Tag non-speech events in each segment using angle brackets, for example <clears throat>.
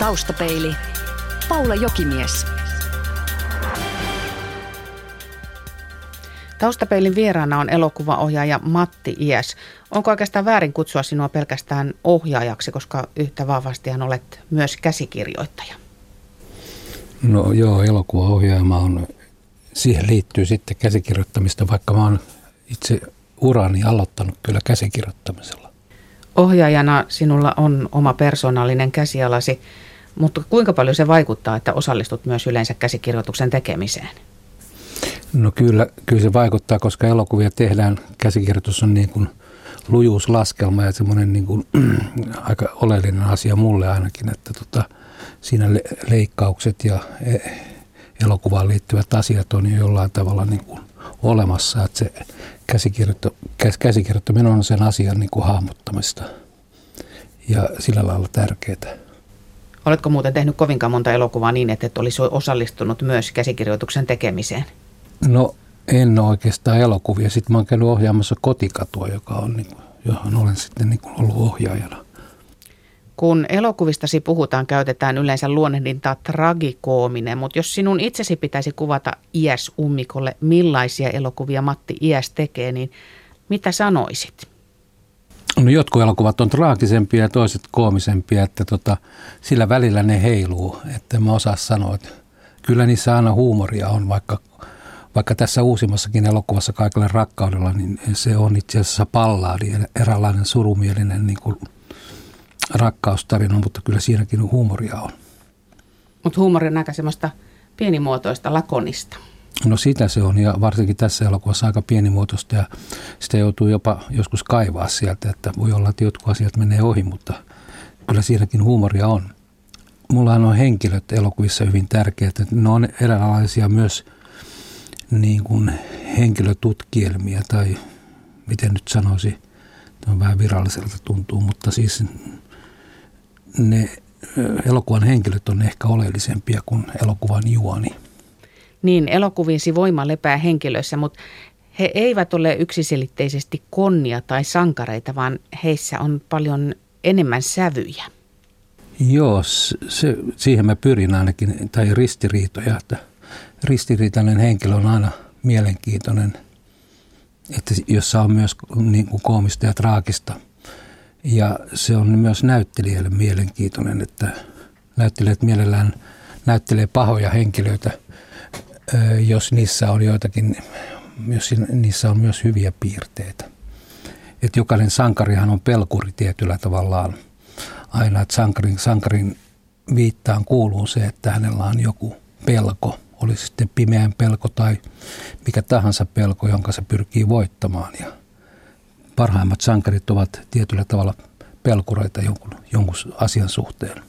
Taustapeili. Paula Jokimies. Taustapeilin vieraana on elokuvaohjaaja Matti Ies. Onko oikeastaan väärin kutsua sinua pelkästään ohjaajaksi, koska yhtä vahvastihan olet myös käsikirjoittaja? No joo, elokuvaohjaaja on, siihen liittyy sitten käsikirjoittamista, vaikka mä oon itse urani aloittanut kyllä käsikirjoittamisella. Ohjaajana sinulla on oma persoonallinen käsialasi, mutta kuinka paljon se vaikuttaa, että osallistut myös yleensä käsikirjoituksen tekemiseen? No kyllä, kyllä se vaikuttaa, koska elokuvia tehdään, käsikirjoitus on niin kuin lujuuslaskelma ja semmoinen niin kuin, <clears throat> aika oleellinen asia mulle ainakin, että tota, siinä le- leikkaukset ja e- elokuvaan liittyvät asiat on jo jollain tavalla niin kuin olemassa, että se käsikirjoitto, käsikirjoittaminen on sen asian niin kuin hahmottamista ja sillä lailla tärkeää. Oletko muuten tehnyt kovinkaan monta elokuvaa niin, että et olisi osallistunut myös käsikirjoituksen tekemiseen? No en ole oikeastaan elokuvia. Sitten mä oon käynyt ohjaamassa Kotikatua, joka on, niin kuin, johon olen sitten niin kuin ollut ohjaajana. Kun elokuvistasi puhutaan, käytetään yleensä luonnehdintaa tragikoominen, mutta jos sinun itsesi pitäisi kuvata iäs ummikolle, millaisia elokuvia Matti iäs tekee, niin mitä sanoisit? No jotkut elokuvat on traagisempia ja toiset koomisempia, että tota, sillä välillä ne heiluu, että mä osaa sanoa, että kyllä niissä aina huumoria on, vaikka, vaikka tässä uusimmassakin elokuvassa kaikille rakkaudella, niin se on itse asiassa pallaadi, eräänlainen surumielinen niin kuin rakkaustarina, mutta kyllä siinäkin huumoria on. Mutta huumori on aika semmoista pienimuotoista, lakonista. No sitä se on ja varsinkin tässä elokuvassa aika pienimuotoista ja sitä joutuu jopa joskus kaivaa sieltä, että voi olla, että jotkut asiat menee ohi, mutta kyllä siinäkin huumoria on. Mulla on henkilöt elokuvissa hyvin tärkeät, että ne on eräänlaisia myös niin kuin henkilötutkielmia tai miten nyt sanoisi, on vähän viralliselta tuntuu, mutta siis ne elokuvan henkilöt on ehkä oleellisempia kuin elokuvan juoni. Niin, elokuviisi voima lepää henkilöissä, mutta he eivät ole yksiselitteisesti konnia tai sankareita, vaan heissä on paljon enemmän sävyjä. Joo, se, siihen mä pyrin ainakin, tai ristiriitoja, että ristiriitainen henkilö on aina mielenkiintoinen, että jossa on myös niin kuin koomista ja traagista – ja se on myös näyttelijälle mielenkiintoinen, että näyttelijät mielellään näyttelee pahoja henkilöitä, jos niissä on joitakin, jos niissä on myös hyviä piirteitä. Että jokainen sankarihan on pelkuri tietyllä tavallaan aina, että sankarin, sankarin viittaan kuuluu se, että hänellä on joku pelko, oli sitten pimeän pelko tai mikä tahansa pelko, jonka se pyrkii voittamaan. Ja parhaimmat sankarit ovat tietyllä tavalla pelkureita jonkun, jonkun asian suhteen.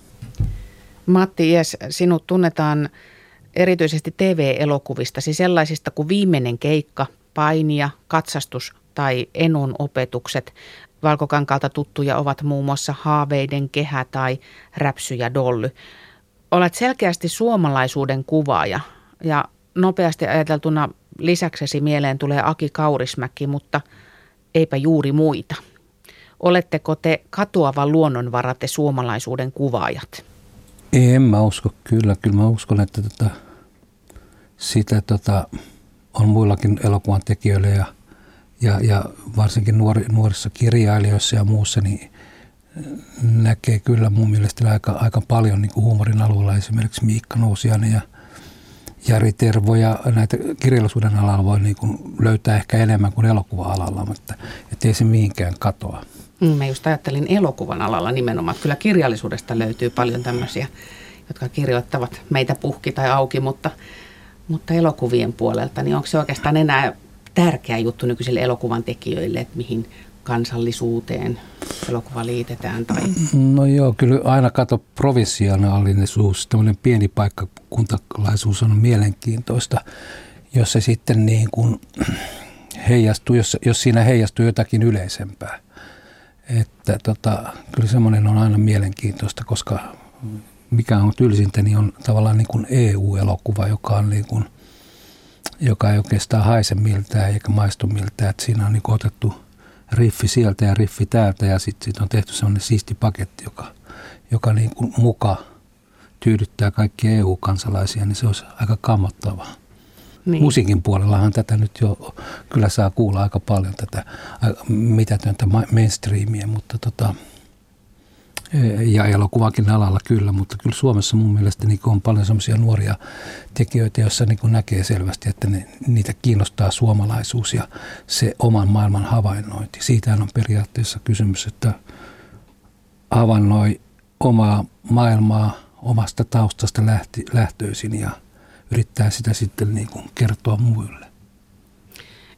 Matti Ies, sinut tunnetaan erityisesti TV-elokuvista, siis sellaisista kuin Viimeinen keikka, Painia, Katsastus tai Enon opetukset. Valkokankaalta tuttuja ovat muun muassa Haaveiden kehä tai Räpsy ja Dolly. Olet selkeästi suomalaisuuden kuvaaja ja nopeasti ajateltuna lisäksesi mieleen tulee Aki Kaurismäki, mutta – eipä juuri muita. Oletteko te katoava luonnonvara te suomalaisuuden kuvaajat? En mä usko kyllä. Kyllä mä uskon, että tota, sitä tota, on muillakin elokuvan tekijöillä ja, ja, ja varsinkin nuori, nuorissa kirjailijoissa ja muussa, niin näkee kyllä mun mielestä aika, aika paljon niin kuin huumorin alueella esimerkiksi Miikka Nousiainen ja Jari Tervo ja näitä kirjallisuuden alalla voi niin kuin löytää ehkä enemmän kuin elokuva-alalla, mutta ei se mihinkään katoa. Mm, mä just ajattelin elokuvan alalla nimenomaan, kyllä kirjallisuudesta löytyy paljon tämmöisiä, jotka kirjoittavat meitä puhki tai auki, mutta, mutta elokuvien puolelta, niin onko se oikeastaan enää tärkeä juttu nykyisille elokuvan tekijöille, että mihin kansallisuuteen elokuva liitetään? Tai? No joo, kyllä aina kato provinsiaalisuus, tämmöinen pieni paikkakuntalaisuus on mielenkiintoista, jos se sitten niin kuin heijastuu, jos, jos siinä heijastuu jotakin yleisempää. Että tota, kyllä semmoinen on aina mielenkiintoista, koska mikä on tylsintä, niin on tavallaan niin kuin EU-elokuva, joka on niin kuin, joka ei oikeastaan haise miltään eikä maistu miltään. Että siinä on niin otettu – riffi sieltä ja riffi täältä ja sitten sit on tehty sellainen siisti paketti, joka, joka niin kuin muka tyydyttää kaikki EU-kansalaisia, niin se olisi aika kammottavaa. Niin. Musiikin puolellahan tätä nyt jo kyllä saa kuulla aika paljon tätä mitätöntä mainstreamia, mutta tota, ja elokuvakin alalla kyllä, mutta kyllä Suomessa mun mielestä niin on paljon sellaisia nuoria tekijöitä, joissa niin näkee selvästi, että ne, niitä kiinnostaa suomalaisuus ja se oman maailman havainnointi. Siitä on periaatteessa kysymys, että havainnoi omaa maailmaa omasta taustasta lähti, lähtöisin ja yrittää sitä sitten niin kuin kertoa muille.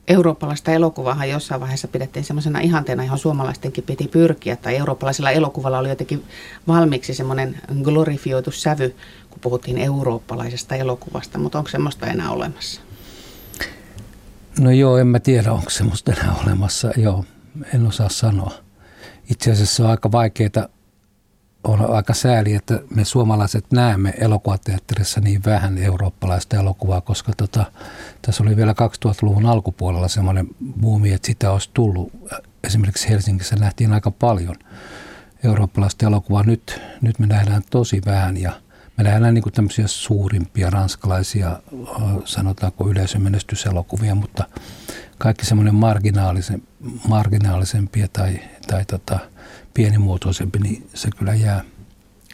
Eurooppalaista elokuvahan jossain vaiheessa pidettiin semmoisena ihanteena, johon suomalaistenkin piti pyrkiä. Tai eurooppalaisella elokuvalla oli jotenkin valmiiksi semmoinen glorifioitu sävy, kun puhuttiin eurooppalaisesta elokuvasta. Mutta onko semmoista enää olemassa? No joo, en mä tiedä, onko semmoista enää olemassa. Joo, en osaa sanoa. Itse asiassa on aika vaikeaa on aika sääli, että me suomalaiset näemme elokuvateatterissa niin vähän eurooppalaista elokuvaa, koska tota, tässä oli vielä 2000-luvun alkupuolella semmoinen buumi, että sitä olisi tullut. Esimerkiksi Helsingissä nähtiin aika paljon eurooppalaista elokuvaa. Nyt, nyt me nähdään tosi vähän ja me nähdään niin tämmöisiä suurimpia ranskalaisia, sanotaanko yleisömenestyselokuvia, mutta kaikki semmoinen marginaalisempia tai, tai tota, pienimuotoisempi, niin se kyllä jää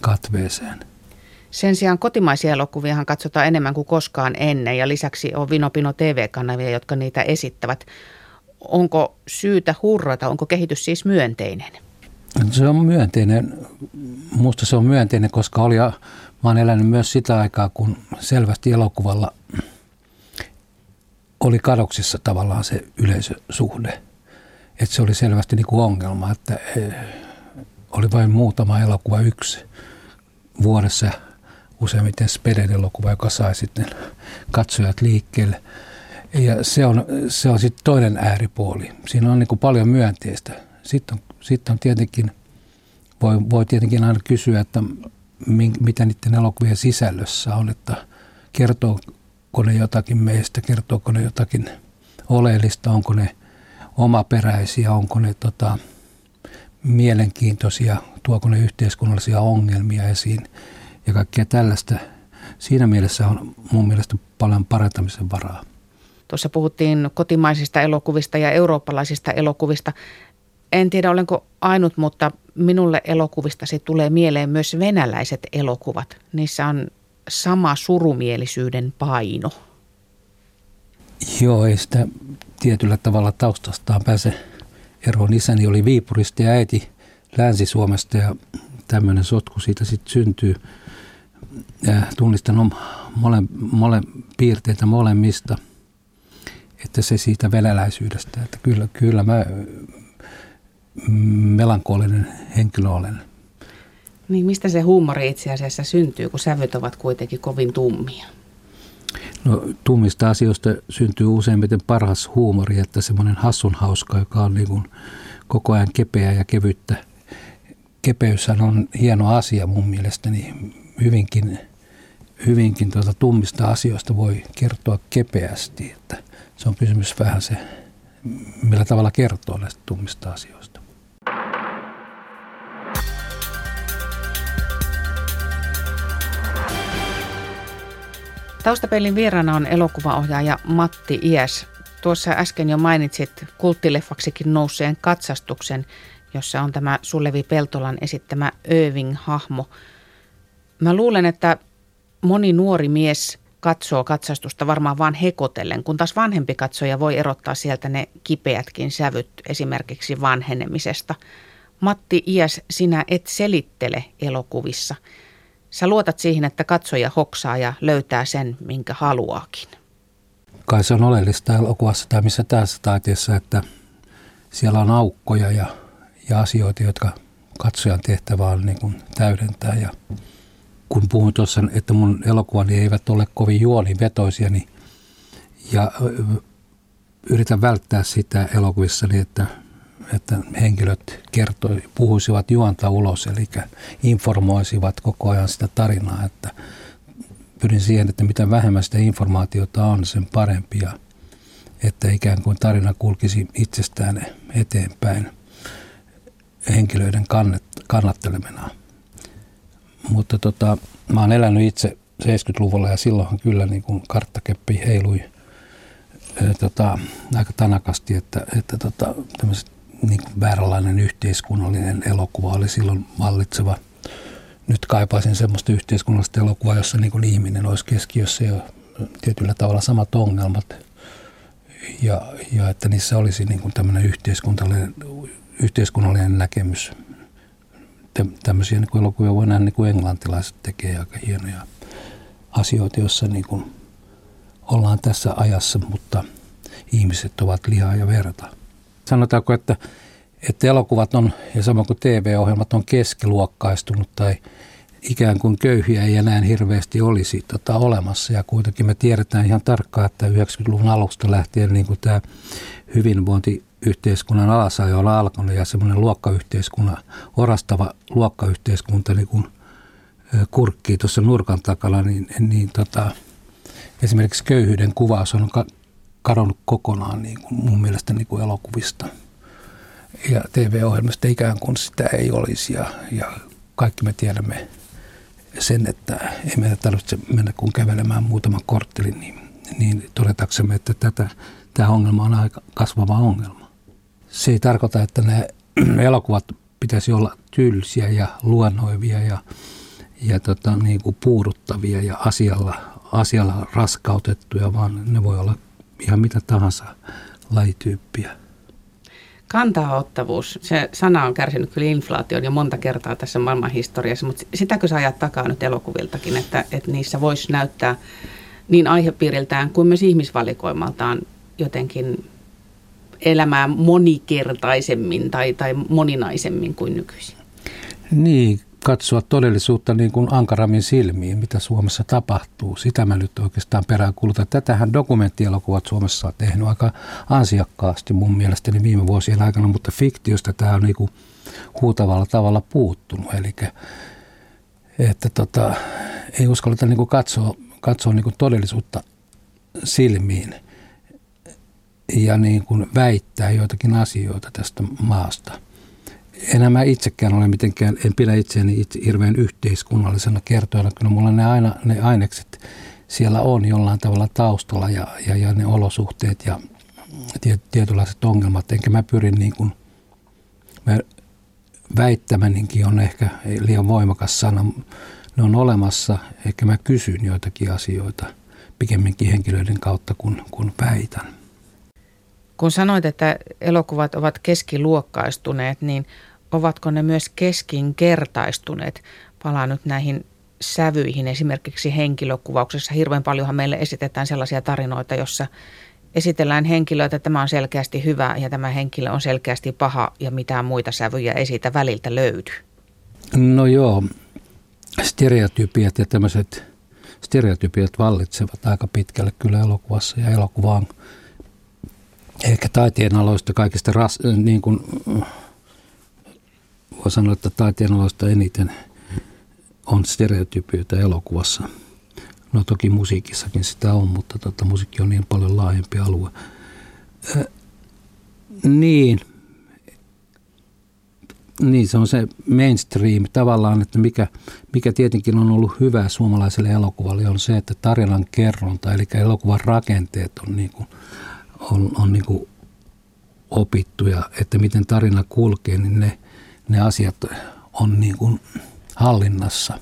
katveeseen. Sen sijaan kotimaisia elokuviahan katsotaan enemmän kuin koskaan ennen ja lisäksi on Vinopino TV-kanavia, jotka niitä esittävät. Onko syytä hurrata, onko kehitys siis myönteinen? Se on myönteinen. Minusta se on myönteinen, koska oli, mä olen elänyt myös sitä aikaa, kun selvästi elokuvalla oli kadoksissa tavallaan se yleisösuhde. Että se oli selvästi niin kuin ongelma, että eh, oli vain muutama elokuva yksi vuodessa, useimmiten Speden elokuva, joka sai sitten katsojat liikkeelle. Ja se on, se on sitten toinen ääripuoli. Siinä on niin kuin paljon myönteistä. Sitten on, sitten on tietenkin, voi, voi tietenkin aina kysyä, että mitä niiden elokuvien sisällössä on, että kertooko ne jotakin meistä, kertooko ne jotakin oleellista, onko ne omaperäisiä, onko ne tota, mielenkiintoisia, tuoko ne yhteiskunnallisia ongelmia esiin ja kaikkea tällaista. Siinä mielessä on mun mielestä paljon parantamisen varaa. Tuossa puhuttiin kotimaisista elokuvista ja eurooppalaisista elokuvista. En tiedä, olenko ainut, mutta minulle elokuvista se tulee mieleen myös venäläiset elokuvat. Niissä on sama surumielisyyden paino. Joo, ei sitä tietyllä tavalla taustastaan pääse eroon. Isäni oli Viipurista ja äiti Länsi-Suomesta ja tämmöinen sotku siitä sitten syntyy. Ja tunnistan mole, mole, piirteitä molemmista, että se siitä venäläisyydestä, että kyllä, kyllä mä melankolinen henkilö olen. Niin mistä se huumori itse asiassa syntyy, kun sävyt ovat kuitenkin kovin tummia? No, tummista asioista syntyy useimmiten parhaas huumori, että semmoinen hassun hauska, joka on niin kuin koko ajan kepeä ja kevyttä. Kepeyshän on hieno asia mun mielestäni. Hyvinkin, hyvinkin tuota tummista asioista voi kertoa kepeästi. Että se on kysymys vähän se, millä tavalla kertoo näistä tummista asioista. Taustapelin vieraana on elokuvaohjaaja Matti Iäs. Tuossa äsken jo mainitsit kulttileffaksikin nousseen katsastuksen, jossa on tämä Sulevi Peltolan esittämä Irving-hahmo. Mä luulen, että moni nuori mies katsoo katsastusta varmaan vain hekotellen, kun taas vanhempi katsoja voi erottaa sieltä ne kipeätkin sävyt esimerkiksi vanhenemisesta. Matti Iäs, sinä et selittele elokuvissa – Sä luotat siihen, että katsoja hoksaa ja löytää sen, minkä haluaakin. Kai se on oleellista elokuvassa tai missä tässä taiteessa, että siellä on aukkoja ja, ja asioita, jotka katsojan tehtävä on niin kuin täydentää. Ja kun puhun tuossa, että mun elokuvani eivät ole kovin juonivetoisia, niin ja yritän välttää sitä elokuvissa, niin että että henkilöt kertoi, puhuisivat juonta ulos, eli informoisivat koko ajan sitä tarinaa, että pyrin siihen, että mitä vähemmän sitä informaatiota on, sen parempi ja että ikään kuin tarina kulkisi itsestään eteenpäin henkilöiden kannattelemena. mutta tota, mä oon elänyt itse 70-luvulla ja silloinhan kyllä niin kuin karttakeppi heilui tota, aika tanakasti, että, että tota, niin kuin vääränlainen yhteiskunnallinen elokuva oli silloin vallitseva. Nyt kaipaisin semmoista yhteiskunnallista elokuvaa, jossa niin kuin ihminen olisi keskiössä ja tietyllä tavalla samat ongelmat – ja, ja että niissä olisi niin kuin tämmöinen yhteiskunnallinen, yhteiskunnallinen näkemys. Tämmöisiä niin kuin elokuvia voi nähdä niin kuin englantilaiset tekee aika hienoja asioita, joissa niin kuin ollaan tässä ajassa, mutta ihmiset ovat lihaa ja verta. Sanotaanko, että, että elokuvat on, ja samoin kuin TV-ohjelmat on keskiluokkaistunut tai – ikään kuin köyhiä ei enää hirveästi olisi tota, olemassa. Ja kuitenkin me tiedetään ihan tarkkaan, että 90-luvun alusta lähtien niin kuin tämä hyvinvointiyhteiskunnan alasajo on alkanut ja semmoinen luokkayhteiskunnan, orastava luokkayhteiskunta niin kuin kurkkii tuossa nurkan takana, niin, niin tota, esimerkiksi köyhyyden kuvaus on kadonnut kokonaan niin kuin mun mielestä niin kuin elokuvista. Ja TV-ohjelmista ikään kuin sitä ei olisi ja, ja kaikki me tiedämme sen, että ei meidän tarvitse mennä kun kävelemään muutaman korttelin, niin, niin todetaksemme, että tätä, tämä ongelma on aika kasvava ongelma. Se ei tarkoita, että nämä <clears throat> elokuvat pitäisi olla tylsiä ja luonnoivia ja, ja tota, niin kuin puuduttavia ja asialla, asialla raskautettuja, vaan ne voi olla ihan mitä tahansa lajityyppiä. Kantaottavuus, se sana on kärsinyt kyllä inflaation jo monta kertaa tässä maailman historiassa, mutta sitäkö sä ajat takaa nyt elokuviltakin, että, että niissä voisi näyttää niin aihepiiriltään kuin myös ihmisvalikoimaltaan jotenkin elämää monikertaisemmin tai, tai moninaisemmin kuin nykyisin? Niin, katsoa todellisuutta niin kuin ankarammin silmiin, mitä Suomessa tapahtuu. Sitä mä nyt oikeastaan peräänkuulutan. Tätähän dokumenttielokuvat Suomessa on tehnyt aika ansiakkaasti mun mielestäni viime vuosien aikana, mutta fiktiosta tämä on niin kuin huutavalla tavalla puuttunut. Eli että tota, ei uskalleta niin kuin katsoa, katsoa niin kuin todellisuutta silmiin ja niin kuin väittää joitakin asioita tästä maasta – enää mä itsekään ole mitenkään, en pidä itseäni itse hirveän yhteiskunnallisena kertojana. Kyllä mulla ne, aina, ne ainekset siellä on jollain tavalla taustalla ja, ja, ja ne olosuhteet ja tietynlaiset ongelmat. Enkä mä pyrin niin kuin, mä väittämäninkin on ehkä liian voimakas sana. Ne on olemassa, ehkä mä kysyn joitakin asioita pikemminkin henkilöiden kautta kuin, kuin väitän. Kun sanoit, että elokuvat ovat keskiluokkaistuneet, niin ovatko ne myös keskinkertaistuneet? Palaan nyt näihin sävyihin. Esimerkiksi henkilökuvauksessa hirveän paljonhan meille esitetään sellaisia tarinoita, jossa esitellään henkilöä, että tämä on selkeästi hyvä ja tämä henkilö on selkeästi paha ja mitään muita sävyjä ei siitä väliltä löydy. No joo, stereotypiat ja tämmöiset stereotypiat vallitsevat aika pitkälle kyllä elokuvassa ja elokuvaan ehkä taiteen aloista kaikista ras, niin kuin, voi sanoa, että taiteen aloista eniten on stereotypioita elokuvassa. No toki musiikissakin sitä on, mutta tota, musiikki on niin paljon laajempi alue. Äh, niin, niin, se on se mainstream tavallaan, että mikä, mikä tietenkin on ollut hyvä suomalaiselle elokuvalle on se, että tarinan kerronta, eli elokuvan rakenteet on, niin kuin, on, on niin kuin opittu ja että miten tarina kulkee, niin ne, ne asiat on niin kuin hallinnassa.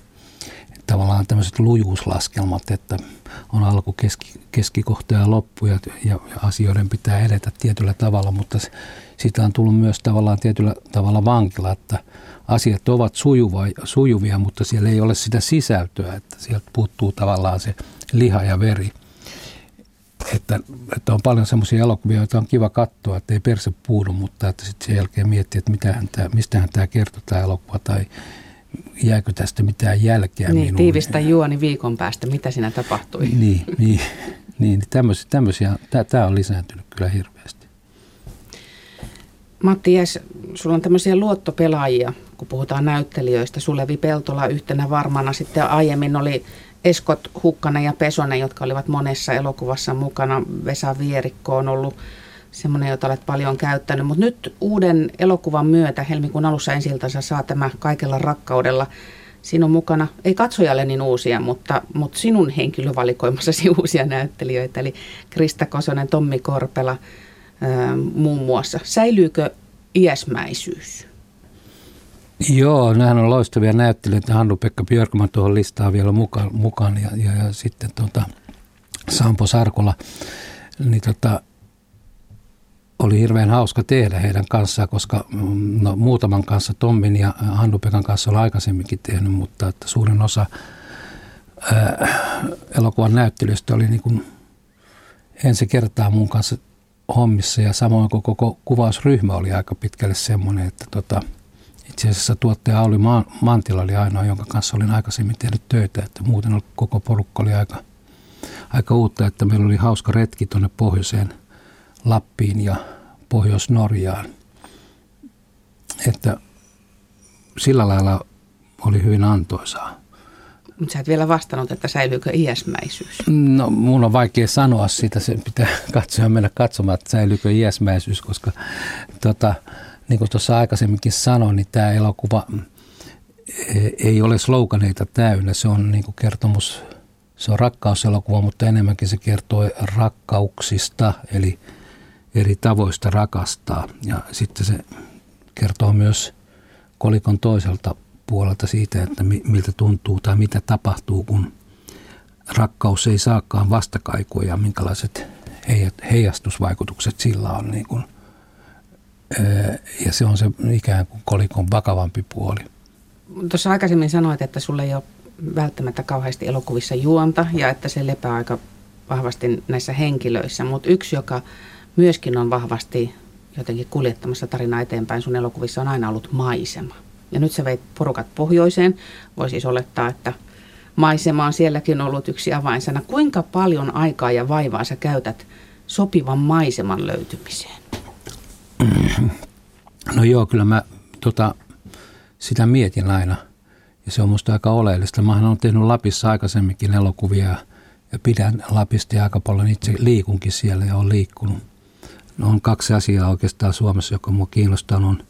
Tavallaan tämmöiset lujuuslaskelmat, että on alku, keski, keskikohta ja loppu ja, ja asioiden pitää edetä tietyllä tavalla, mutta siitä on tullut myös tavallaan tietyllä tavalla vankila, että asiat ovat sujuva, sujuvia, mutta siellä ei ole sitä sisältöä, että sieltä puuttuu tavallaan se liha ja veri – että, että on paljon semmoisia elokuvia, joita on kiva katsoa, että ei perse puudu, mutta että sitten sen jälkeen miettii, että mitähän tämä, mistähän tämä kertoo tämä elokuva tai jääkö tästä mitään jälkeä niin, minuun. Tiivistä juoni viikon päästä, mitä siinä tapahtui. Niin, niin, niin tämmöisiä, tämmöisiä tämä on lisääntynyt kyllä hirveästi. Matti Jäs, sulla on tämmöisiä luottopelaajia, kun puhutaan näyttelijöistä. Sulevi Peltola yhtenä varmana, sitten aiemmin oli Eskot Hukkanen ja Pesonen, jotka olivat monessa elokuvassa mukana. Vesa Vierikko on ollut semmoinen, jota olet paljon käyttänyt. Mutta nyt uuden elokuvan myötä helmikuun alussa ensi saa tämä Kaikella rakkaudella Siinä on mukana, ei katsojalle niin uusia, mutta, mutta sinun henkilövalikoimassasi <laughs> uusia näyttelijöitä, eli Krista Kosonen, Tommi Korpela ää, muun muassa. Säilyykö iäsmäisyys? Joo, nämähän on loistavia näyttelijöitä. Hannu-Pekka Björkman tuohon listaan vielä mukaan, mukaan ja, ja, ja sitten tuota, Sampo Sarkola. Niin tota, oli hirveän hauska tehdä heidän kanssaan, koska mm, no, muutaman kanssa, Tommin ja Hannu-Pekan kanssa olen aikaisemminkin tehnyt, mutta että suurin osa ää, elokuvan näyttelystä oli niin kuin ensi kertaa mun kanssa hommissa ja samoin koko kuvausryhmä oli aika pitkälle semmoinen, että tota, itse asiassa tuottaja Auli Mantila oli ainoa, jonka kanssa olin aikaisemmin tehnyt töitä, että muuten koko porukka oli aika, aika uutta, että meillä oli hauska retki tuonne pohjoiseen – Lappiin ja Pohjois-Norjaan. Että sillä lailla oli hyvin antoisaa. Mutta sä et vielä vastannut, että säilyykö iäsmäisyys? No mun on vaikea sanoa sitä, se pitää <laughs> katsoa mennä katsomaan, että säilyykö iäsmäisyys, koska tota, niin kuin tuossa aikaisemminkin sanoin, niin tämä elokuva e, ei ole sloganeita täynnä. Se on niin kuin kertomus, se on rakkauselokuva, mutta enemmänkin se kertoo rakkauksista, eli – eri tavoista rakastaa. Ja sitten se kertoo myös kolikon toiselta puolelta siitä, että miltä tuntuu tai mitä tapahtuu, kun rakkaus ei saakaan vastakaikua ja minkälaiset heijastusvaikutukset sillä on. Niin kuin, ja se on se ikään kuin kolikon vakavampi puoli. Tuossa aikaisemmin sanoit, että sulle ei ole välttämättä kauheasti elokuvissa juonta ja että se lepää aika vahvasti näissä henkilöissä, mutta yksi, joka myöskin on vahvasti jotenkin kuljettamassa tarinaa eteenpäin. Sun elokuvissa on aina ollut maisema. Ja nyt sä veit porukat pohjoiseen. Voi siis olettaa, että maisema on sielläkin ollut yksi avainsana. Kuinka paljon aikaa ja vaivaa sä käytät sopivan maiseman löytymiseen? No joo, kyllä mä tota, sitä mietin aina. Ja se on musta aika oleellista. Mä oon tehnyt Lapissa aikaisemminkin elokuvia ja pidän Lapista aika paljon itse liikunkin siellä ja on liikkunut No on kaksi asiaa oikeastaan Suomessa, joka mua kiinnostaa, on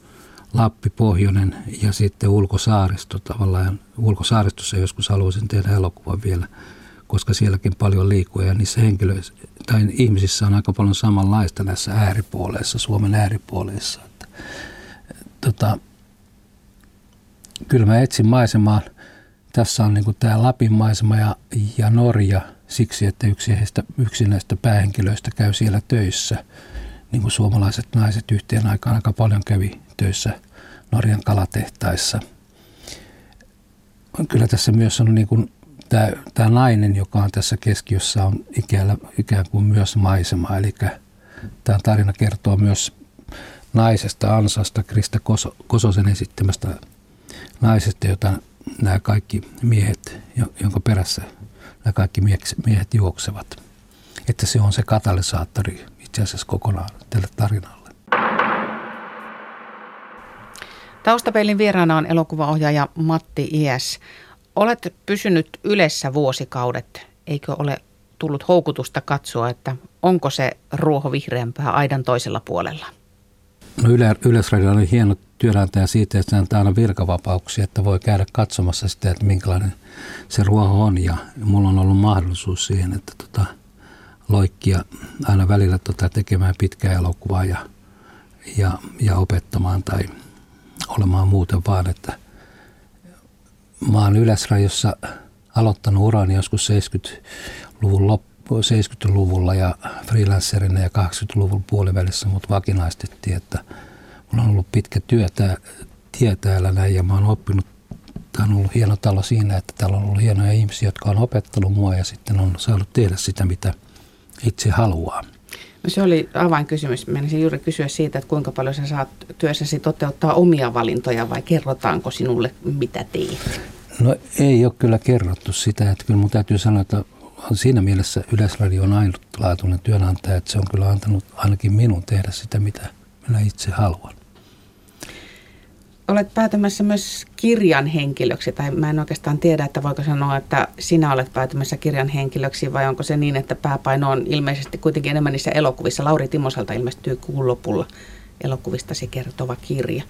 Lappi, Pohjoinen ja sitten ulkosaaristo tavallaan. Ulkosaaristossa joskus haluaisin tehdä elokuvan vielä, koska sielläkin paljon liikkuu ja niissä henkilöissä tai ihmisissä on aika paljon samanlaista näissä ääripuoleissa, Suomen ääripuoleissa. Että, tota, kyllä mä etsin maisemaan. Tässä on niin tämä Lapin maisema ja, ja Norja siksi, että yksi, heistä, yksi näistä päähenkilöistä käy siellä töissä – niin kuin suomalaiset naiset yhteen aikaan aika paljon kävi töissä Norjan kalatehtaissa. Kyllä tässä myös on niin kuin tämä, tämä nainen, joka on tässä keskiössä, on ikään, kuin myös maisema. Eli tämä tarina kertoo myös naisesta, Ansasta, Krista Kososen esittämästä naisesta, jota nämä kaikki miehet, jonka perässä nämä kaikki miehet juoksevat. Että se on se katalysaattori itse asiassa kokonaan tälle tarinalle. Taustapeilin vieraana on elokuvaohjaaja Matti Ies. Olet pysynyt ylessä vuosikaudet. Eikö ole tullut houkutusta katsoa, että onko se ruoho vihreämpää aidan toisella puolella? No Yle, Yleisradio oli hieno työnantaja siitä, että se antaa aina virkavapauksia, että voi käydä katsomassa sitä, että minkälainen se ruoho on. Ja mulla on ollut mahdollisuus siihen, että tota, loikkia aina välillä tota tekemään pitkää elokuvaa ja, ja, ja opettamaan tai olemaan muuten vaan, että mä oon Yleisrajossa aloittanut urani joskus 70-luvun loppu, 70-luvulla ja freelancerina ja 80-luvun puolivälissä mut vakinaistettiin, että mulla on ollut pitkä työ tää, tie täällä näin ja mä oon oppinut Tämä on ollut hieno talo siinä, että täällä on ollut hienoja ihmisiä, jotka on opettanut mua ja sitten on saanut tehdä sitä, mitä – itse haluaa? Se oli avainkysymys. Menisin juuri kysyä siitä, että kuinka paljon sä saat työssäsi toteuttaa omia valintoja vai kerrotaanko sinulle, mitä teet? No ei ole kyllä kerrottu sitä. Että kyllä mun täytyy sanoa, että siinä mielessä Yleisradio on ainutlaatuinen työnantaja, että se on kyllä antanut ainakin minun tehdä sitä, mitä minä itse haluan olet päätymässä myös kirjan henkilöksi, tai mä en oikeastaan tiedä, että voiko sanoa, että sinä olet päätymässä kirjan henkilöksi, vai onko se niin, että pääpaino on ilmeisesti kuitenkin enemmän niissä elokuvissa. Lauri Timoselta ilmestyy kuun lopulla elokuvistasi kertova kirja.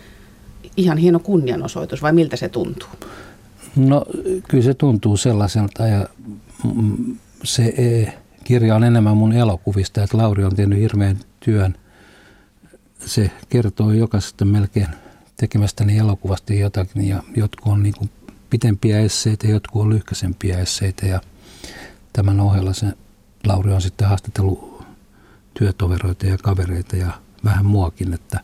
Ihan hieno kunnianosoitus, vai miltä se tuntuu? No kyllä se tuntuu sellaiselta ja se e, kirja on enemmän mun elokuvista, että Lauri on tehnyt hirveän työn. Se kertoo jokaisesta melkein tekemästäni elokuvasta jotakin ja jotkut on niin kuin pitempiä esseitä, jotkut on lyhkäisempiä esseitä ja tämän ohella se Lauri on sitten haastatellut työtoveroita ja kavereita ja vähän muakin, että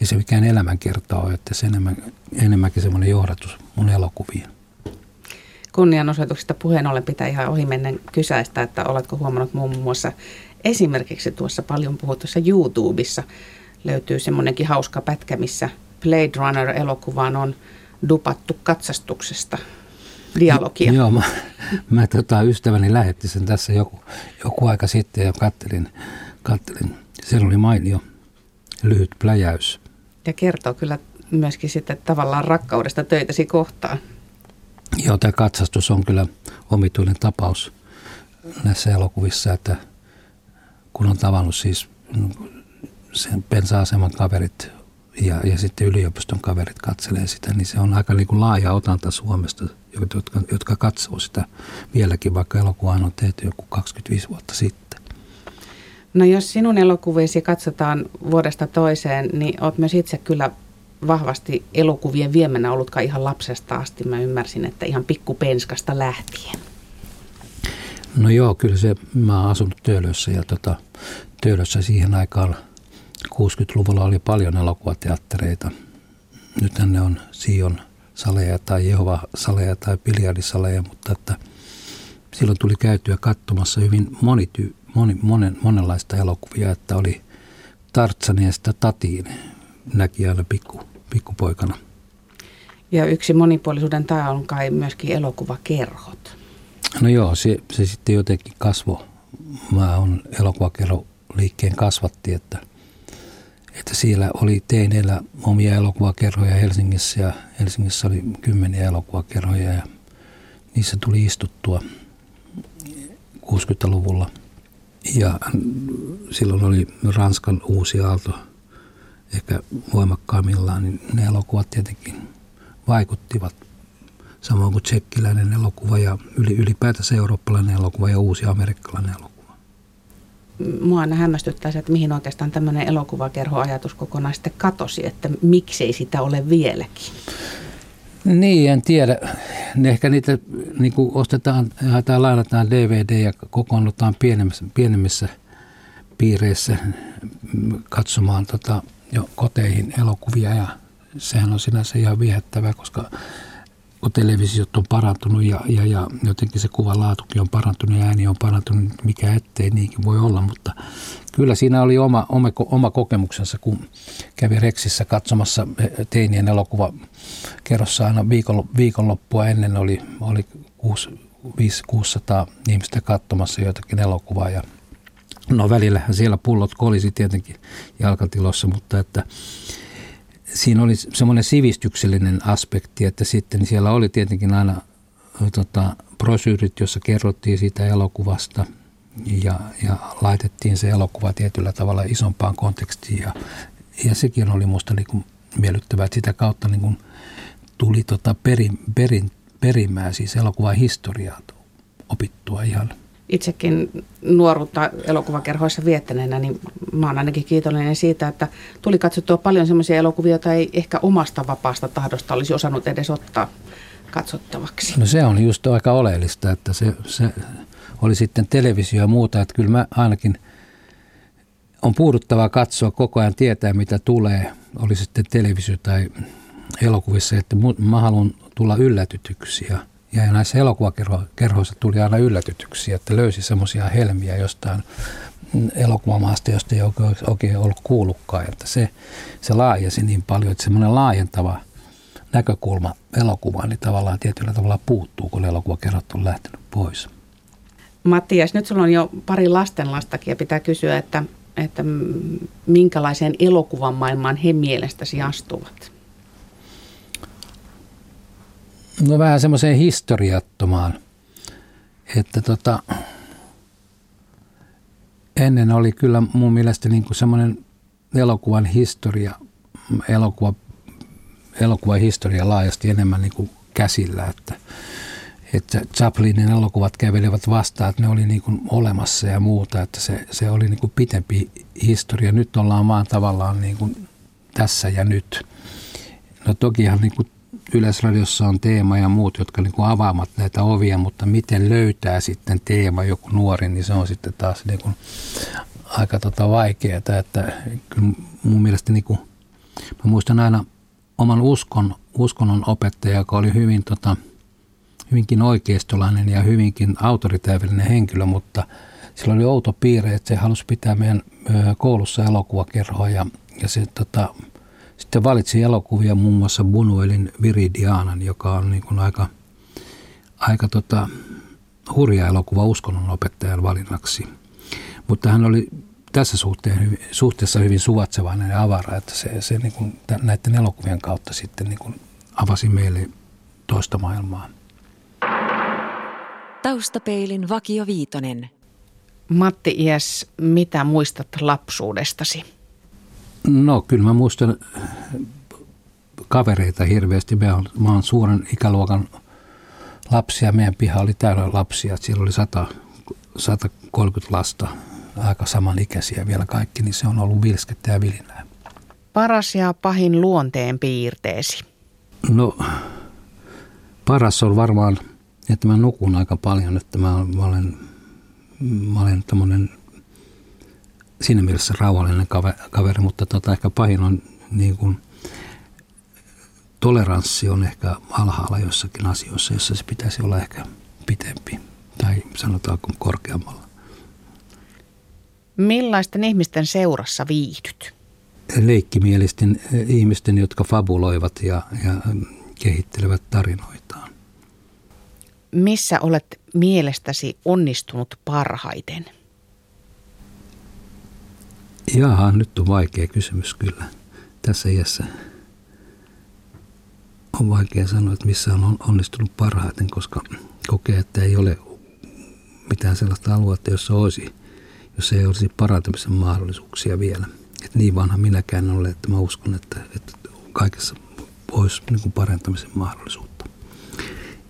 ei se mikään elämänkerta ole, että se enemmän, enemmänkin semmoinen johdatus mun elokuviin. Kunnianosoituksista puheen ollen pitää ihan ohimennen kysäistä, että oletko huomannut muun muassa esimerkiksi tuossa paljon puhutussa YouTubessa löytyy semmoinenkin hauska pätkä, missä Blade Runner-elokuvaan on dupattu katsastuksesta dialogia. Joo, mä, mä tota, ystäväni lähetti sen tässä joku, joku aika sitten ja kattelin, kattelin. Siellä oli mainio lyhyt pläjäys. Ja kertoo kyllä myöskin sitten tavallaan rakkaudesta töitäsi kohtaan. Joo, tämä katsastus on kyllä omituinen tapaus näissä elokuvissa, että kun on tavannut siis sen pensa-aseman kaverit ja, ja sitten yliopiston kaverit katselee sitä, niin se on aika niin kuin laaja otanta Suomesta, jotka, jotka katsoo sitä vieläkin, vaikka elokuva on tehty joku 25 vuotta sitten. No jos sinun elokuvisi katsotaan vuodesta toiseen, niin olet myös itse kyllä vahvasti elokuvien viemänä ollutkaan ihan lapsesta asti. Mä ymmärsin, että ihan pikkupenskasta lähtien. No joo, kyllä se, mä oon asunut Töölössä ja tota, Töölössä siihen aikaan 60-luvulla oli paljon elokuvateattereita. Nyt ne on Sion saleja tai Jehova saleja tai biljardisaleja, mutta että silloin tuli käytyä katsomassa hyvin monity, moni, monen, monenlaista elokuvia, että oli Tartsaniasta Tatiin näki aina pikku, pikkupoikana. Ja yksi monipuolisuuden tämä on kai myöskin elokuvakerhot. No joo, se, se sitten jotenkin kasvo. Mä on liikkeen kasvatti, että, että siellä oli teineillä omia elokuvakerhoja Helsingissä ja Helsingissä oli kymmeniä elokuvakerhoja ja niissä tuli istuttua 60-luvulla. Ja silloin oli Ranskan uusi aalto ehkä voimakkaimmillaan, niin ne elokuvat tietenkin vaikuttivat. Samoin kuin tsekkiläinen elokuva ja ylipäätänsä eurooppalainen elokuva ja uusi amerikkalainen elokuva. Mua aina hämmästyttää se, että mihin oikeastaan tämmöinen elokuvakerhoajatus kokonaan sitten katosi, että miksei sitä ole vieläkin. Niin, en tiedä. Ehkä niitä niin kuin ostetaan tai lainataan DVD ja kokoonnutaan pienemmissä, pienemmissä piireissä katsomaan tota, jo koteihin elokuvia ja sehän on sinänsä ihan viehättävää, koska kun televisiot on parantunut ja, ja, ja jotenkin se kuvan laatukin on parantunut ja ääni on parantunut, mikä ettei niinkin voi olla, mutta kyllä siinä oli oma, oma, oma kokemuksensa, kun kävi Reksissä katsomassa teinien elokuva kerrossa aina viikon, viikonloppua ennen oli, oli 600 ihmistä katsomassa jotakin elokuvaa ja No välillähän siellä pullot kolisi tietenkin jalkatilossa, mutta että siinä oli semmoinen sivistyksellinen aspekti, että sitten siellä oli tietenkin aina tota, prosyyrit, jossa kerrottiin siitä elokuvasta ja, ja laitettiin se elokuva tietyllä tavalla isompaan kontekstiin. Ja, ja sekin oli minusta niin miellyttävää, että sitä kautta niin tuli tota perin, perin, perimää, siis elokuvan historiaa opittua ihan – itsekin nuoruutta elokuvakerhoissa viettäneenä, niin mä oon ainakin kiitollinen siitä, että tuli katsottua paljon semmoisia elokuvia, joita ei ehkä omasta vapaasta tahdosta olisi osannut edes ottaa katsottavaksi. No se on just aika oleellista, että se, se oli sitten televisio ja muuta, että kyllä mä ainakin on puuduttavaa katsoa koko ajan tietää, mitä tulee, oli sitten televisio tai elokuvissa, että mä haluan tulla yllätytyksiä – näissä elokuvakerhoissa tuli aina yllätytyksiä, että löysi semmoisia helmiä jostain elokuvamaasta, josta ei oikein ollut kuullutkaan. Että se, se laajasi niin paljon, että semmoinen laajentava näkökulma elokuvaan niin tavallaan tietyllä tavalla puuttuu, kun elokuvakerhot on lähtenyt pois. Mattias, nyt sulla on jo pari lastenlastakin ja pitää kysyä, että, että minkälaiseen elokuvan maailmaan he mielestäsi astuvat? No vähän semmoiseen historiattomaan, että tota, ennen oli kyllä mun mielestä niin kuin semmoinen elokuvan historia, elokuva, elokuvan historia laajasti enemmän niin kuin käsillä, että, että Chaplinin elokuvat kävelivät vastaan, että ne oli niin kuin olemassa ja muuta, että se, se oli niin kuin pitempi historia. Nyt ollaan vaan tavallaan niin kuin tässä ja nyt. No tokihan niin kuin Yleisradiossa on teema ja muut, jotka niin kuin avaamat näitä ovia, mutta miten löytää sitten teema joku nuori, niin se on sitten taas niin kuin aika tota vaikeaa. Että kyllä mun mielestä niin kuin, mä muistan aina oman uskon, uskonnon opettaja, joka oli hyvin, tota, hyvinkin oikeistolainen ja hyvinkin autoritäärinen henkilö, mutta sillä oli outo piirre, että se halusi pitää meidän koulussa elokuvakerhoa ja, ja se tota, sitten valitsi elokuvia muun muassa Bunuelin Viridianan, joka on niin kuin aika, aika tota, hurja elokuva uskonnonopettajan valinnaksi. Mutta hän oli tässä suhteen, suhteessa hyvin suvatsevainen ja avara, että se, se niin kuin näiden elokuvien kautta sitten niin kuin avasi meille toista maailmaa. Taustapeilin Vakio Viitonen. Matti Ies, mitä muistat lapsuudestasi? No kyllä mä muistan kavereita hirveästi. Mä oon, mä oon suuren ikäluokan lapsia. Meidän piha oli täynnä lapsia. Siellä oli 100, 130 lasta, aika samanikäisiä vielä kaikki, niin se on ollut vilskettä ja vilinää. Paras ja pahin luonteen piirteesi? No paras on varmaan, että mä nukun aika paljon, että mä, mä olen, mä olen tämmöinen siinä mielessä rauhallinen kaveri, mutta tota, ehkä pahin on niin kuin, toleranssi on ehkä alhaalla jossakin asioissa, jossa se pitäisi olla ehkä pitempi tai sanotaanko korkeammalla. Millaisten ihmisten seurassa viihdyt? Leikkimielisten eh, ihmisten, jotka fabuloivat ja, ja kehittelevät tarinoitaan. Missä olet mielestäsi onnistunut parhaiten? Jaha, nyt on vaikea kysymys kyllä. Tässä iässä on vaikea sanoa, että missä on onnistunut parhaiten, koska kokee, että ei ole mitään sellaista aluetta, jossa olisi, jos ei olisi parantamisen mahdollisuuksia vielä. että niin vanha minäkään ole, että mä uskon, että, että kaikessa olisi niin parantamisen mahdollisuutta.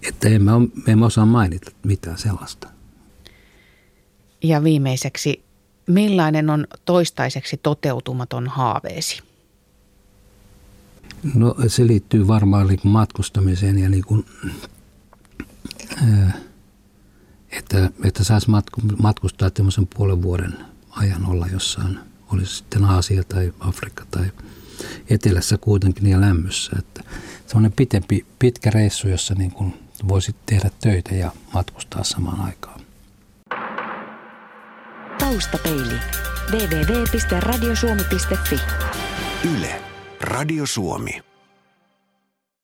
Että en mä, en mä osaa mainita mitään sellaista. Ja viimeiseksi, Millainen on toistaiseksi toteutumaton haaveesi? No se liittyy varmaan niin matkustamiseen ja niin kuin, että, että saisi matkustaa tämmöisen puolen vuoden ajan olla jossain, olisi sitten Aasia tai Afrikka tai etelässä kuitenkin ja lämmössä. Että semmoinen pitempi, pitkä reissu, jossa niin kuin voisit tehdä töitä ja matkustaa samaan aikaan. Taustapeili. www.radiosuomi.fi Yle. Radio Suomi.